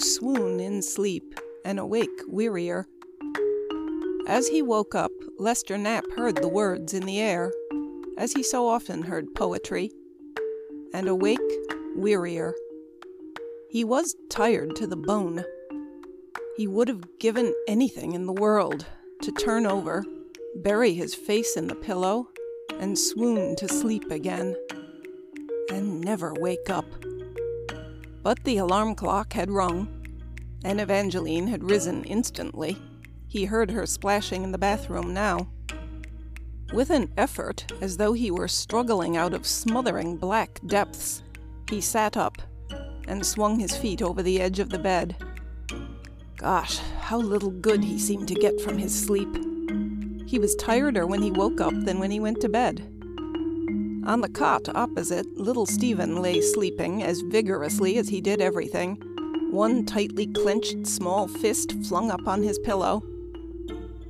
swoon in sleep and awake wearier. As he woke up, Lester Knapp heard the words in the air, as he so often heard poetry, and awake wearier. He was tired to the bone. He would have given anything in the world to turn over, bury his face in the pillow, and swoon to sleep again, and never wake up. But the alarm clock had rung, and Evangeline had risen instantly. He heard her splashing in the bathroom now. With an effort, as though he were struggling out of smothering black depths, he sat up and swung his feet over the edge of the bed. Gosh, how little good he seemed to get from his sleep. He was tireder when he woke up than when he went to bed. On the cot opposite, little Stephen lay sleeping as vigorously as he did everything, one tightly clenched small fist flung up on his pillow.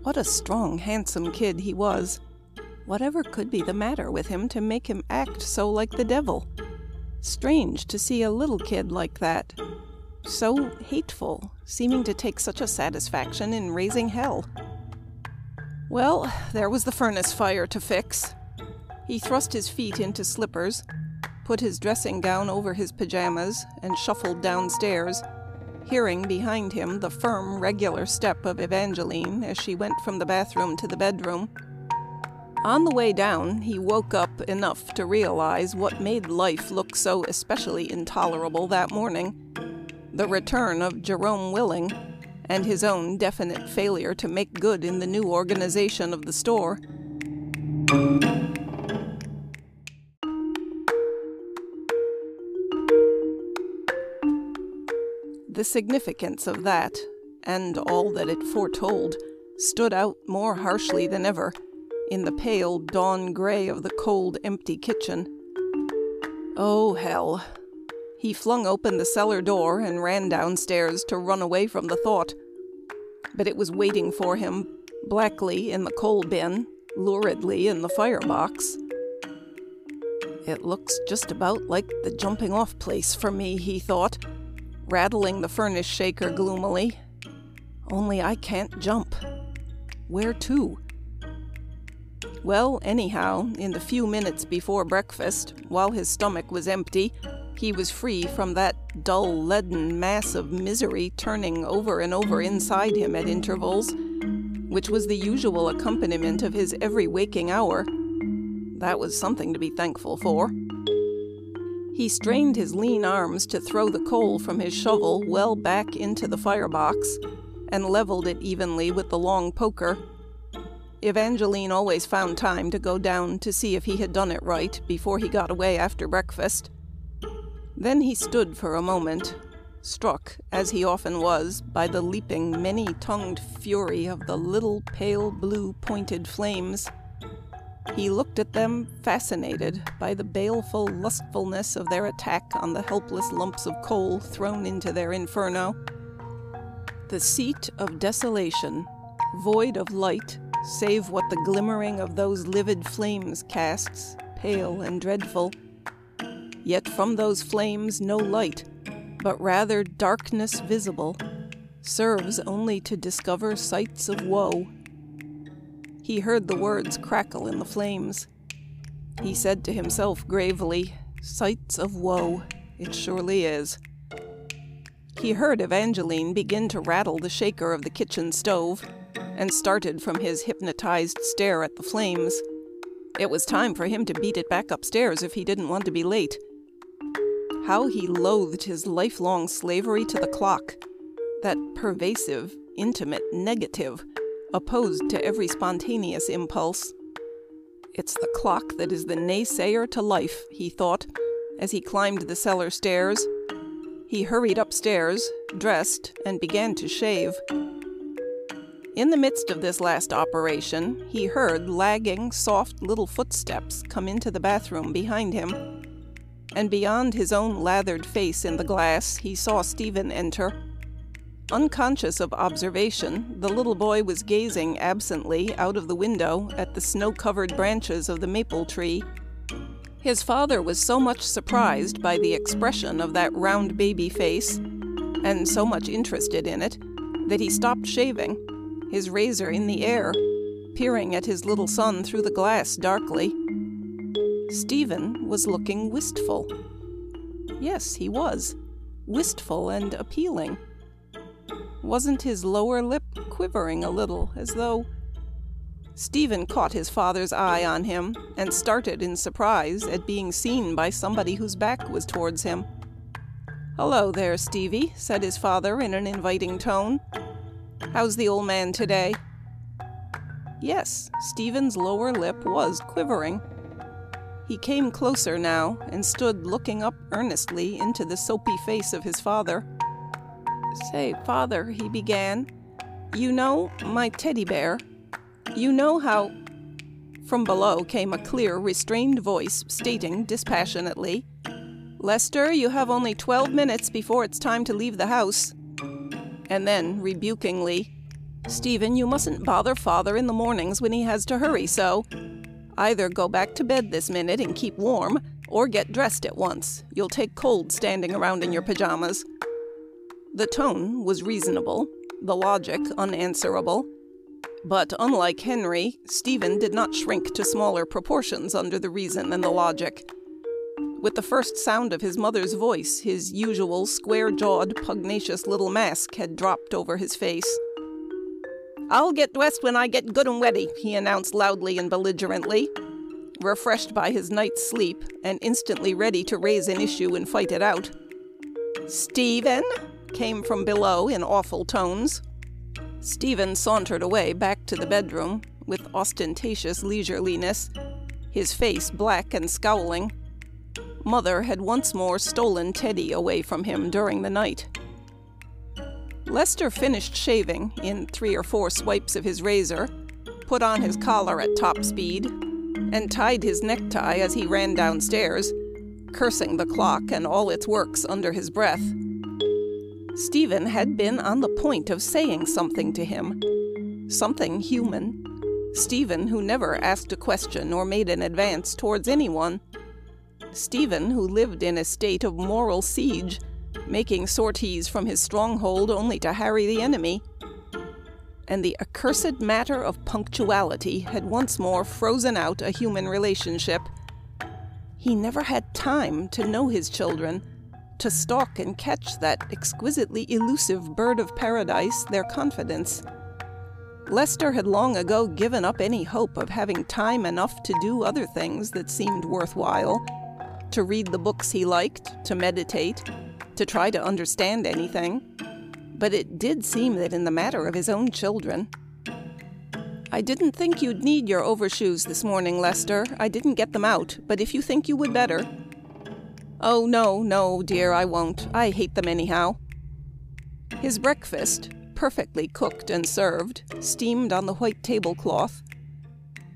What a strong, handsome kid he was. Whatever could be the matter with him to make him act so like the devil? Strange to see a little kid like that. So hateful, seeming to take such a satisfaction in raising hell. Well, there was the furnace fire to fix. He thrust his feet into slippers, put his dressing gown over his pajamas, and shuffled downstairs, hearing behind him the firm, regular step of Evangeline as she went from the bathroom to the bedroom. On the way down, he woke up enough to realize what made life look so especially intolerable that morning the return of Jerome Willing and his own definite failure to make good in the new organization of the store. The significance of that, and all that it foretold, stood out more harshly than ever in the pale dawn gray of the cold, empty kitchen. Oh, hell. He flung open the cellar door and ran downstairs to run away from the thought. But it was waiting for him, blackly in the coal bin, luridly in the firebox. It looks just about like the jumping off place for me, he thought, rattling the furnace shaker gloomily. Only I can't jump. Where to? Well, anyhow, in the few minutes before breakfast, while his stomach was empty, he was free from that dull, leaden mass of misery turning over and over inside him at intervals, which was the usual accompaniment of his every waking hour. That was something to be thankful for. He strained his lean arms to throw the coal from his shovel well back into the firebox and leveled it evenly with the long poker. Evangeline always found time to go down to see if he had done it right before he got away after breakfast. Then he stood for a moment, struck, as he often was, by the leaping, many tongued fury of the little pale blue pointed flames. He looked at them, fascinated by the baleful lustfulness of their attack on the helpless lumps of coal thrown into their inferno. The seat of desolation, void of light, save what the glimmering of those livid flames casts, pale and dreadful Yet from those flames no light, but rather darkness visible, serves only to discover sights of woe. He heard the words crackle in the flames. He said to himself gravely, Sights of woe, it surely is. He heard Evangeline begin to rattle the shaker of the kitchen stove, and started from his hypnotized stare at the flames. It was time for him to beat it back upstairs if he didn't want to be late. How he loathed his lifelong slavery to the clock, that pervasive, intimate negative, opposed to every spontaneous impulse. It's the clock that is the naysayer to life, he thought, as he climbed the cellar stairs. He hurried upstairs, dressed, and began to shave. In the midst of this last operation, he heard lagging, soft little footsteps come into the bathroom behind him and beyond his own lathered face in the glass, he saw Stephen enter. Unconscious of observation, the little boy was gazing absently out of the window at the snow covered branches of the maple tree. His father was so much surprised by the expression of that round baby face and so much interested in it that he stopped shaving, his razor in the air, peering at his little son through the glass darkly. Stephen was looking wistful. Yes, he was. Wistful and appealing. Wasn't his lower lip quivering a little, as though. Stephen caught his father's eye on him and started in surprise at being seen by somebody whose back was towards him. Hello there, Stevie, said his father in an inviting tone. How's the old man today? Yes, Stephen's lower lip was quivering. He came closer now and stood looking up earnestly into the soapy face of his father. Say, father, he began, you know, my teddy bear, you know how. From below came a clear, restrained voice stating dispassionately, Lester, you have only 12 minutes before it's time to leave the house. And then, rebukingly, Stephen, you mustn't bother father in the mornings when he has to hurry so. Either go back to bed this minute and keep warm, or get dressed at once. You'll take cold standing around in your pajamas. The tone was reasonable, the logic unanswerable. But unlike Henry, Stephen did not shrink to smaller proportions under the reason and the logic. With the first sound of his mother's voice, his usual square jawed, pugnacious little mask had dropped over his face. I'll get dressed when I get good and ready, he announced loudly and belligerently. Refreshed by his night's sleep and instantly ready to raise an issue and fight it out. Stephen? Came from below in awful tones. Stephen sauntered away back to the bedroom with ostentatious leisureliness, his face black and scowling. Mother had once more stolen Teddy away from him during the night. Lester finished shaving in three or four swipes of his razor, put on his collar at top speed, and tied his necktie as he ran downstairs, cursing the clock and all its works under his breath. Stephen had been on the point of saying something to him, something human. Stephen, who never asked a question or made an advance towards anyone. Stephen, who lived in a state of moral siege making sorties from his stronghold only to harry the enemy. And the accursed matter of punctuality had once more frozen out a human relationship. He never had time to know his children, to stalk and catch that exquisitely elusive bird of paradise, their confidence. Lester had long ago given up any hope of having time enough to do other things that seemed worthwhile to read the books he liked, to meditate, to try to understand anything, but it did seem that in the matter of his own children. I didn't think you'd need your overshoes this morning, Lester. I didn't get them out, but if you think you would better. Oh, no, no, dear, I won't. I hate them anyhow. His breakfast, perfectly cooked and served, steamed on the white tablecloth.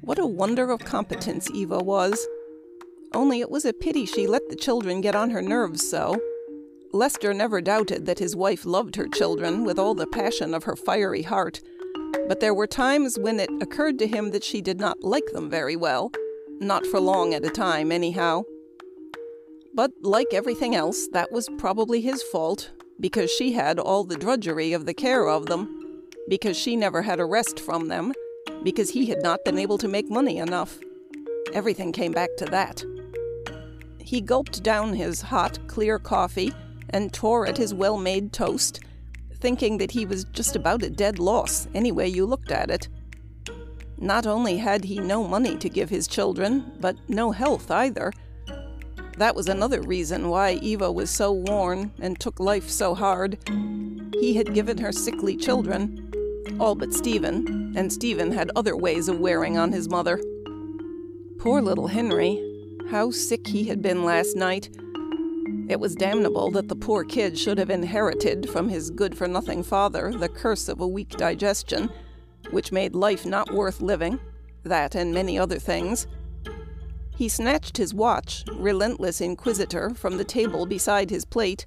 What a wonder of competence Eva was. Only it was a pity she let the children get on her nerves so. Lester never doubted that his wife loved her children with all the passion of her fiery heart, but there were times when it occurred to him that she did not like them very well, not for long at a time, anyhow. But like everything else, that was probably his fault, because she had all the drudgery of the care of them, because she never had a rest from them, because he had not been able to make money enough. Everything came back to that. He gulped down his hot, clear coffee and tore at his well made toast, thinking that he was just about a dead loss any way you looked at it. Not only had he no money to give his children, but no health either. That was another reason why Eva was so worn and took life so hard. He had given her sickly children, all but Stephen, and Stephen had other ways of wearing on his mother. Poor little Henry, how sick he had been last night, it was damnable that the poor kid should have inherited from his good for nothing father the curse of a weak digestion, which made life not worth living, that and many other things. He snatched his watch, relentless inquisitor, from the table beside his plate,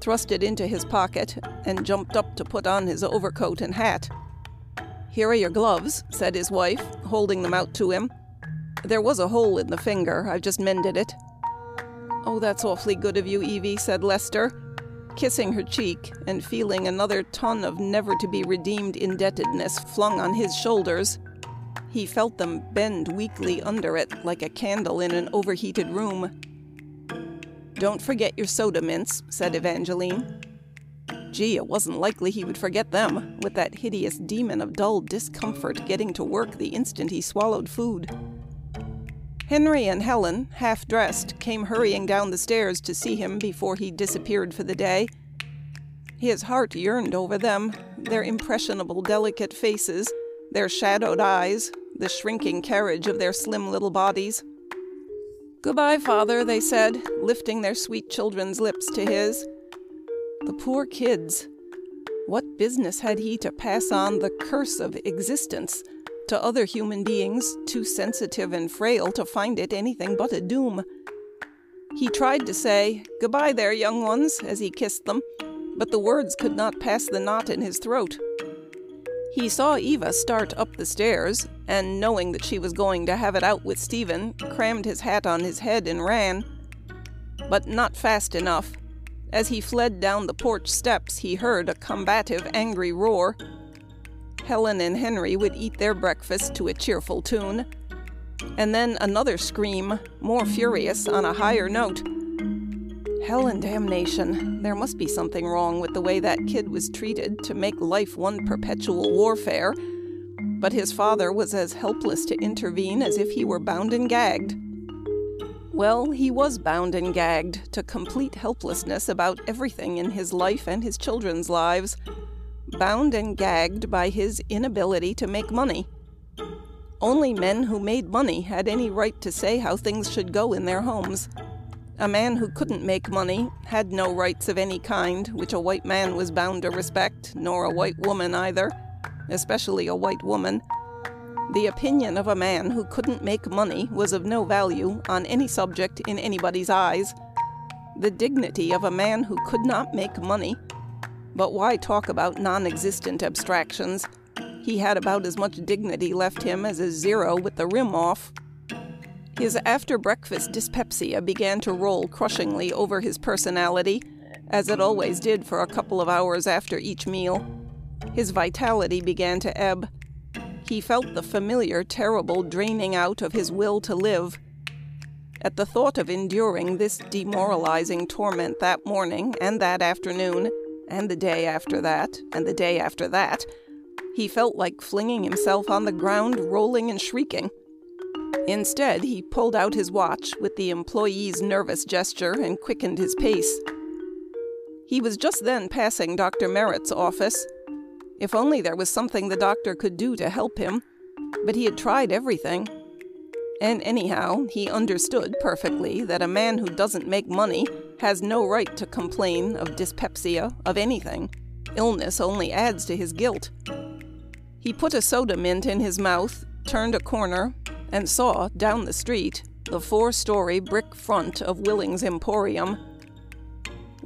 thrust it into his pocket, and jumped up to put on his overcoat and hat. Here are your gloves, said his wife, holding them out to him. There was a hole in the finger, I've just mended it. Oh, that's awfully good of you, Evie, said Lester. kissing her cheek and feeling another ton of never to be redeemed indebtedness flung on his shoulders. He felt them bend weakly under it like a candle in an overheated room. Don't forget your soda mints, said Evangeline. Gee, it wasn't likely he would forget them, with that hideous demon of dull discomfort getting to work the instant he swallowed food. Henry and Helen, half dressed, came hurrying down the stairs to see him before he disappeared for the day. His heart yearned over them, their impressionable, delicate faces, their shadowed eyes, the shrinking carriage of their slim little bodies. Goodbye, father, they said, lifting their sweet children's lips to his. The poor kids. What business had he to pass on the curse of existence to other human beings too sensitive and frail to find it anything but a doom? He tried to say, Goodbye there, young ones, as he kissed them, but the words could not pass the knot in his throat. He saw Eva start up the stairs, and knowing that she was going to have it out with Stephen, crammed his hat on his head and ran. But not fast enough. As he fled down the porch steps, he heard a combative, angry roar. Helen and Henry would eat their breakfast to a cheerful tune. And then another scream, more furious, on a higher note. Hell and damnation. There must be something wrong with the way that kid was treated to make life one perpetual warfare. But his father was as helpless to intervene as if he were bound and gagged. Well, he was bound and gagged to complete helplessness about everything in his life and his children's lives. Bound and gagged by his inability to make money. Only men who made money had any right to say how things should go in their homes. A man who couldn't make money had no rights of any kind which a white man was bound to respect, nor a white woman either, especially a white woman. The opinion of a man who couldn't make money was of no value on any subject in anybody's eyes. The dignity of a man who could not make money. But why talk about non existent abstractions? He had about as much dignity left him as a zero with the rim off. His after breakfast dyspepsia began to roll crushingly over his personality, as it always did for a couple of hours after each meal. His vitality began to ebb. He felt the familiar, terrible draining out of his will to live. At the thought of enduring this demoralizing torment that morning and that afternoon, and the day after that, and the day after that, he felt like flinging himself on the ground, rolling and shrieking. Instead, he pulled out his watch with the employee's nervous gesture and quickened his pace. He was just then passing Dr. Merritt's office if only there was something the doctor could do to help him. But he had tried everything. And anyhow, he understood perfectly that a man who doesn't make money has no right to complain of dyspepsia, of anything. Illness only adds to his guilt. He put a soda mint in his mouth, turned a corner, and saw, down the street, the four story brick front of Willing's Emporium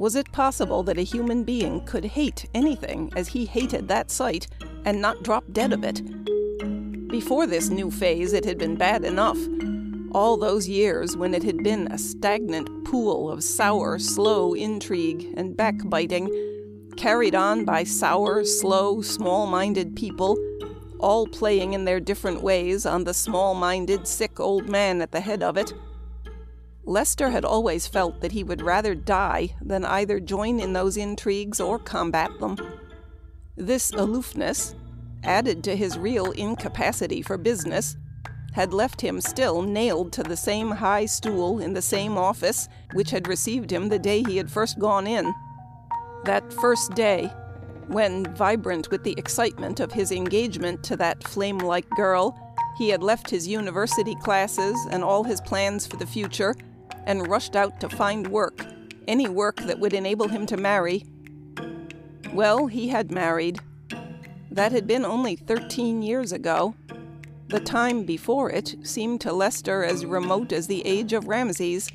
was it possible that a human being could hate anything as he hated that sight and not drop dead of it? Before this new phase, it had been bad enough. All those years when it had been a stagnant pool of sour, slow intrigue and backbiting, carried on by sour, slow, small minded people, all playing in their different ways on the small minded, sick old man at the head of it. Lester had always felt that he would rather die than either join in those intrigues or combat them. This aloofness, added to his real incapacity for business, had left him still nailed to the same high stool in the same office which had received him the day he had first gone in. That first day, when, vibrant with the excitement of his engagement to that flame like girl, he had left his university classes and all his plans for the future and rushed out to find work, any work that would enable him to marry. Well, he had married. That had been only 13 years ago. The time before it seemed to Lester as remote as the age of Ramses.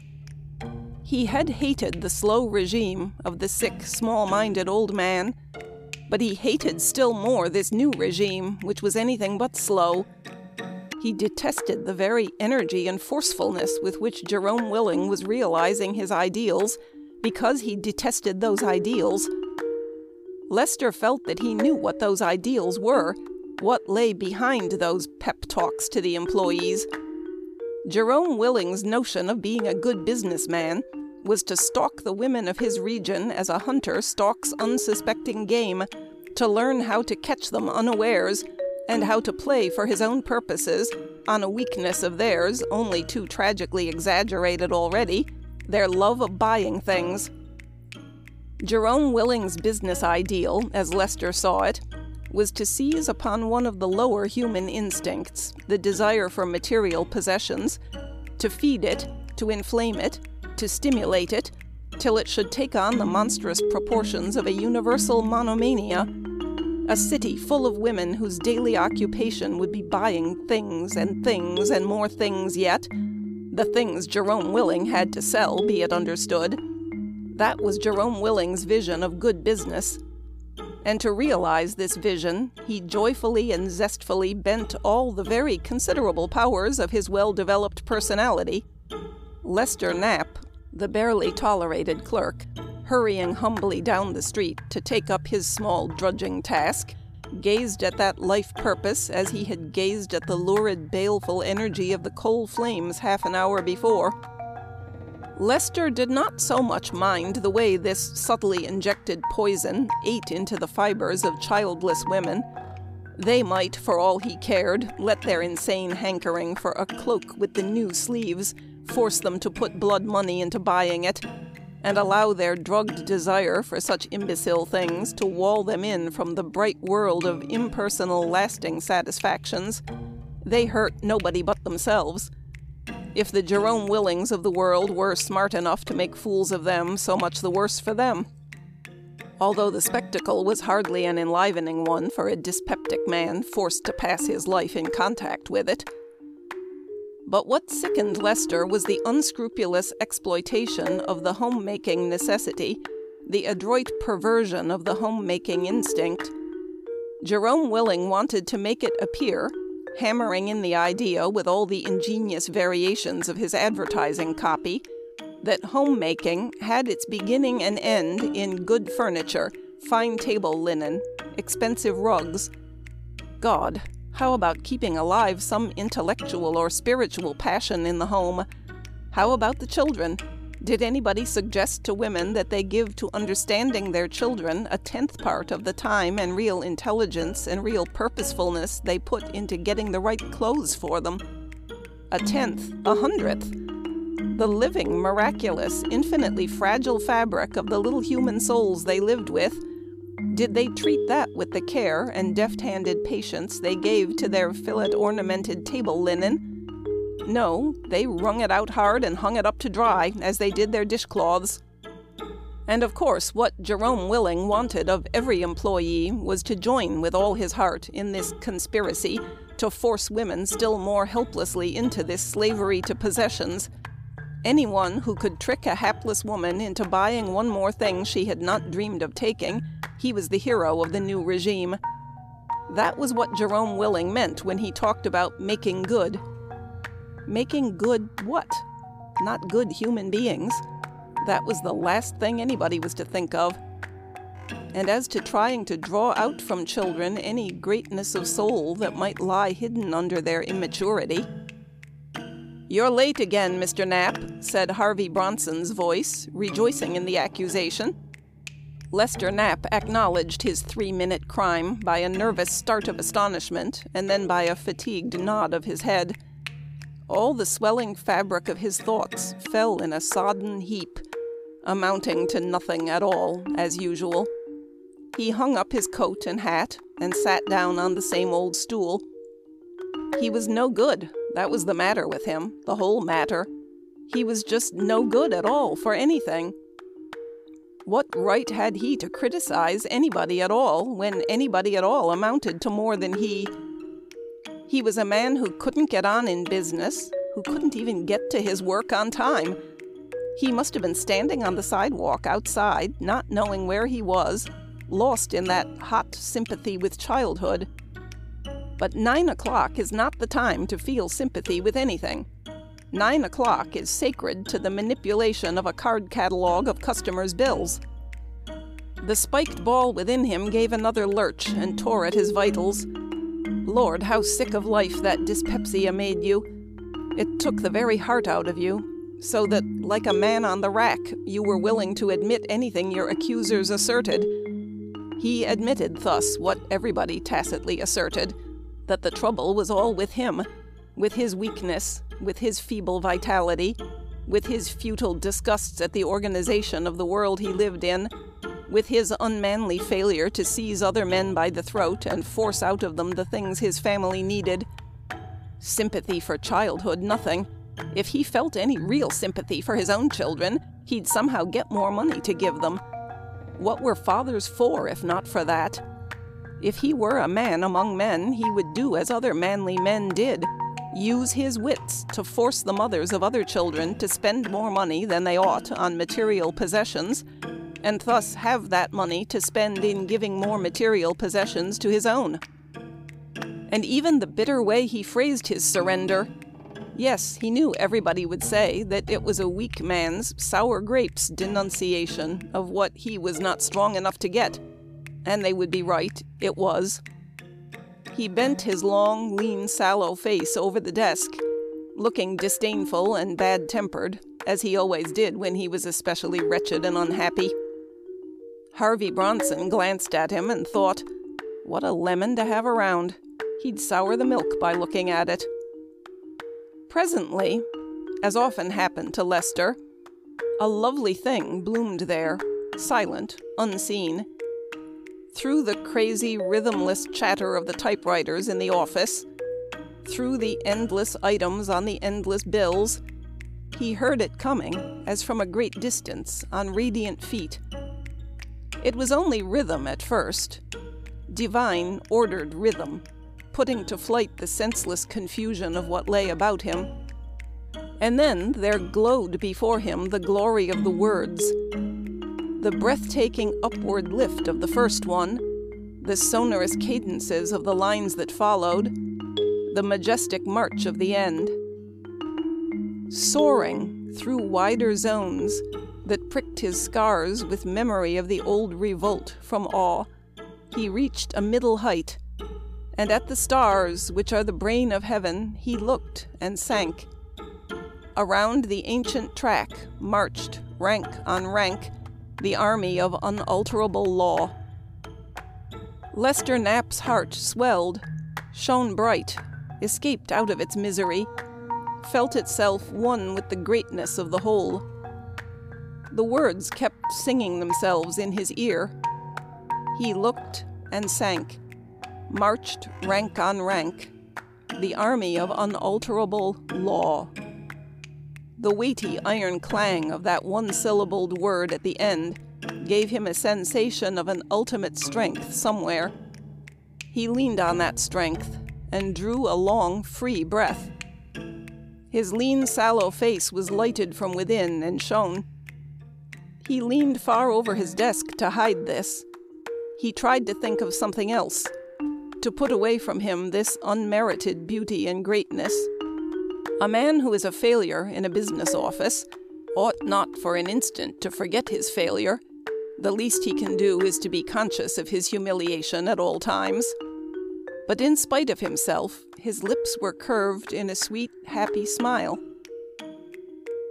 He had hated the slow regime of the sick, small minded old man, but he hated still more this new regime, which was anything but slow he detested the very energy and forcefulness with which Jerome Willing was realizing his ideals because he detested those ideals. Lester felt that he knew what those ideals were, what lay behind those pep talks to the employees. Jerome Willing's notion of being a good businessman was to stalk the women of his region as a hunter stalks unsuspecting game, to learn how to catch them unawares, and how to play for his own purposes on a weakness of theirs, only too tragically exaggerated already their love of buying things. Jerome Willing's business ideal, as Lester saw it, was to seize upon one of the lower human instincts, the desire for material possessions, to feed it, to inflame it, to stimulate it, till it should take on the monstrous proportions of a universal monomania. A city full of women whose daily occupation would be buying things and things and more things yet. The things Jerome Willing had to sell, be it understood. That was Jerome Willing's vision of good business. And to realize this vision, he joyfully and zestfully bent all the very considerable powers of his well developed personality. Lester Knapp, the barely tolerated clerk, hurrying humbly down the street to take up his small drudging task, gazed at that life purpose as he had gazed at the lurid, baleful energy of the coal flames half an hour before. Lester did not so much mind the way this subtly injected poison ate into the fibers of childless women. They might, for all he cared, let their insane hankering for a cloak with the new sleeves force them to put blood money into buying it, and allow their drugged desire for such imbecile things to wall them in from the bright world of impersonal, lasting satisfactions. They hurt nobody but themselves. If the Jerome Willings of the world were smart enough to make fools of them, so much the worse for them. Although the spectacle was hardly an enlivening one for a dyspeptic man forced to pass his life in contact with it. But what sickened Lester was the unscrupulous exploitation of the homemaking necessity, the adroit perversion of the homemaking instinct. Jerome Willing wanted to make it appear hammering in the idea with all the ingenious variations of his advertising copy that homemaking had its beginning and end in good furniture, fine table linen, expensive rugs. God, how about keeping alive some intellectual or spiritual passion in the home? How about the children? Did anybody suggest to women that they give to understanding their children a tenth part of the time and real intelligence and real purposefulness they put into getting the right clothes for them? A tenth, a hundredth. The living, miraculous, infinitely fragile fabric of the little human souls they lived with. Did they treat that with the care and deft handed patience they gave to their fillet ornamented table linen? No, they wrung it out hard and hung it up to dry, as they did their dishcloths. And of course, what Jerome Willing wanted of every employee was to join with all his heart in this conspiracy to force women still more helplessly into this slavery to possessions. Anyone who could trick a hapless woman into buying one more thing she had not dreamed of taking, he was the hero of the new regime. That was what Jerome Willing meant when he talked about making good Making good what? Not good human beings. That was the last thing anybody was to think of. And as to trying to draw out from children any greatness of soul that might lie hidden under their immaturity. You're late again, Mr. Knapp, said Harvey Bronson's voice, rejoicing in the accusation. Lester Knapp acknowledged his three minute crime by a nervous start of astonishment and then by a fatigued nod of his head. All the swelling fabric of his thoughts fell in a sodden heap, amounting to nothing at all, as usual. He hung up his coat and hat and sat down on the same old stool. He was no good. That was the matter with him, the whole matter. He was just no good at all for anything. What right had he to criticize anybody at all when anybody at all amounted to more than he he was a man who couldn't get on in business, who couldn't even get to his work on time. He must have been standing on the sidewalk outside, not knowing where he was, lost in that hot sympathy with childhood. But nine o'clock is not the time to feel sympathy with anything. Nine o'clock is sacred to the manipulation of a card catalog of customers' bills. The spiked ball within him gave another lurch and tore at his vitals. Lord, how sick of life that dyspepsia made you. It took the very heart out of you, so that, like a man on the rack, you were willing to admit anything your accusers asserted. He admitted thus what everybody tacitly asserted that the trouble was all with him, with his weakness, with his feeble vitality, with his futile disgusts at the organization of the world he lived in, with his unmanly failure to seize other men by the throat and force out of them the things his family needed. Sympathy for childhood, nothing. If he felt any real sympathy for his own children, he'd somehow get more money to give them. What were fathers for if not for that? If he were a man among men, he would do as other manly men did use his wits to force the mothers of other children to spend more money than they ought on material possessions, and thus have that money to spend in giving more material possessions to his own. And even the bitter way he phrased his surrender yes, he knew everybody would say that it was a weak man's sour grapes denunciation of what he was not strong enough to get. And they would be right, it was. He bent his long, lean, sallow face over the desk, looking disdainful and bad tempered, as he always did when he was especially wretched and unhappy. Harvey Bronson glanced at him and thought, what a lemon to have around. He'd sour the milk by looking at it. Presently, as often happened to Lester, a lovely thing bloomed there, silent, unseen. Through the crazy, rhythmless chatter of the typewriters in the office, through the endless items on the endless bills, he heard it coming as from a great distance on radiant feet. It was only rhythm at first, divine, ordered rhythm putting to flight the senseless confusion of what lay about him. And then there glowed before him the glory of the words, the breathtaking upward lift of the first one, the sonorous cadences of the lines that followed, the majestic march of the end. Soaring through wider zones that pricked his scars with memory of the old revolt from awe, he reached a middle height and at the stars, which are the brain of heaven, he looked and sank. Around the ancient track marched, rank on rank, the army of unalterable law. Lester Knapp's heart swelled, shone bright, escaped out of its misery, felt itself one with the greatness of the whole. The words kept singing themselves in his ear. He looked and sank marched rank on rank, the army of unalterable law. The weighty iron clang of that one syllabled word at the end gave him a sensation of an ultimate strength somewhere. He leaned on that strength and drew a long, free breath. His lean, sallow face was lighted from within and shone. He leaned far over his desk to hide this. He tried to think of something else to put away from him this unmerited beauty and greatness. A man who is a failure in a business office ought not for an instant to forget his failure. The least he can do is to be conscious of his humiliation at all times. But in spite of himself, his lips were curved in a sweet, happy smile.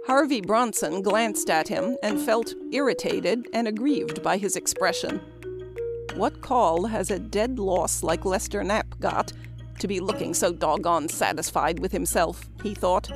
Harvey Bronson glanced at him and felt irritated and aggrieved by his expression. What call has a dead loss like Lester Knapp got to be looking so doggone satisfied with himself? he thought.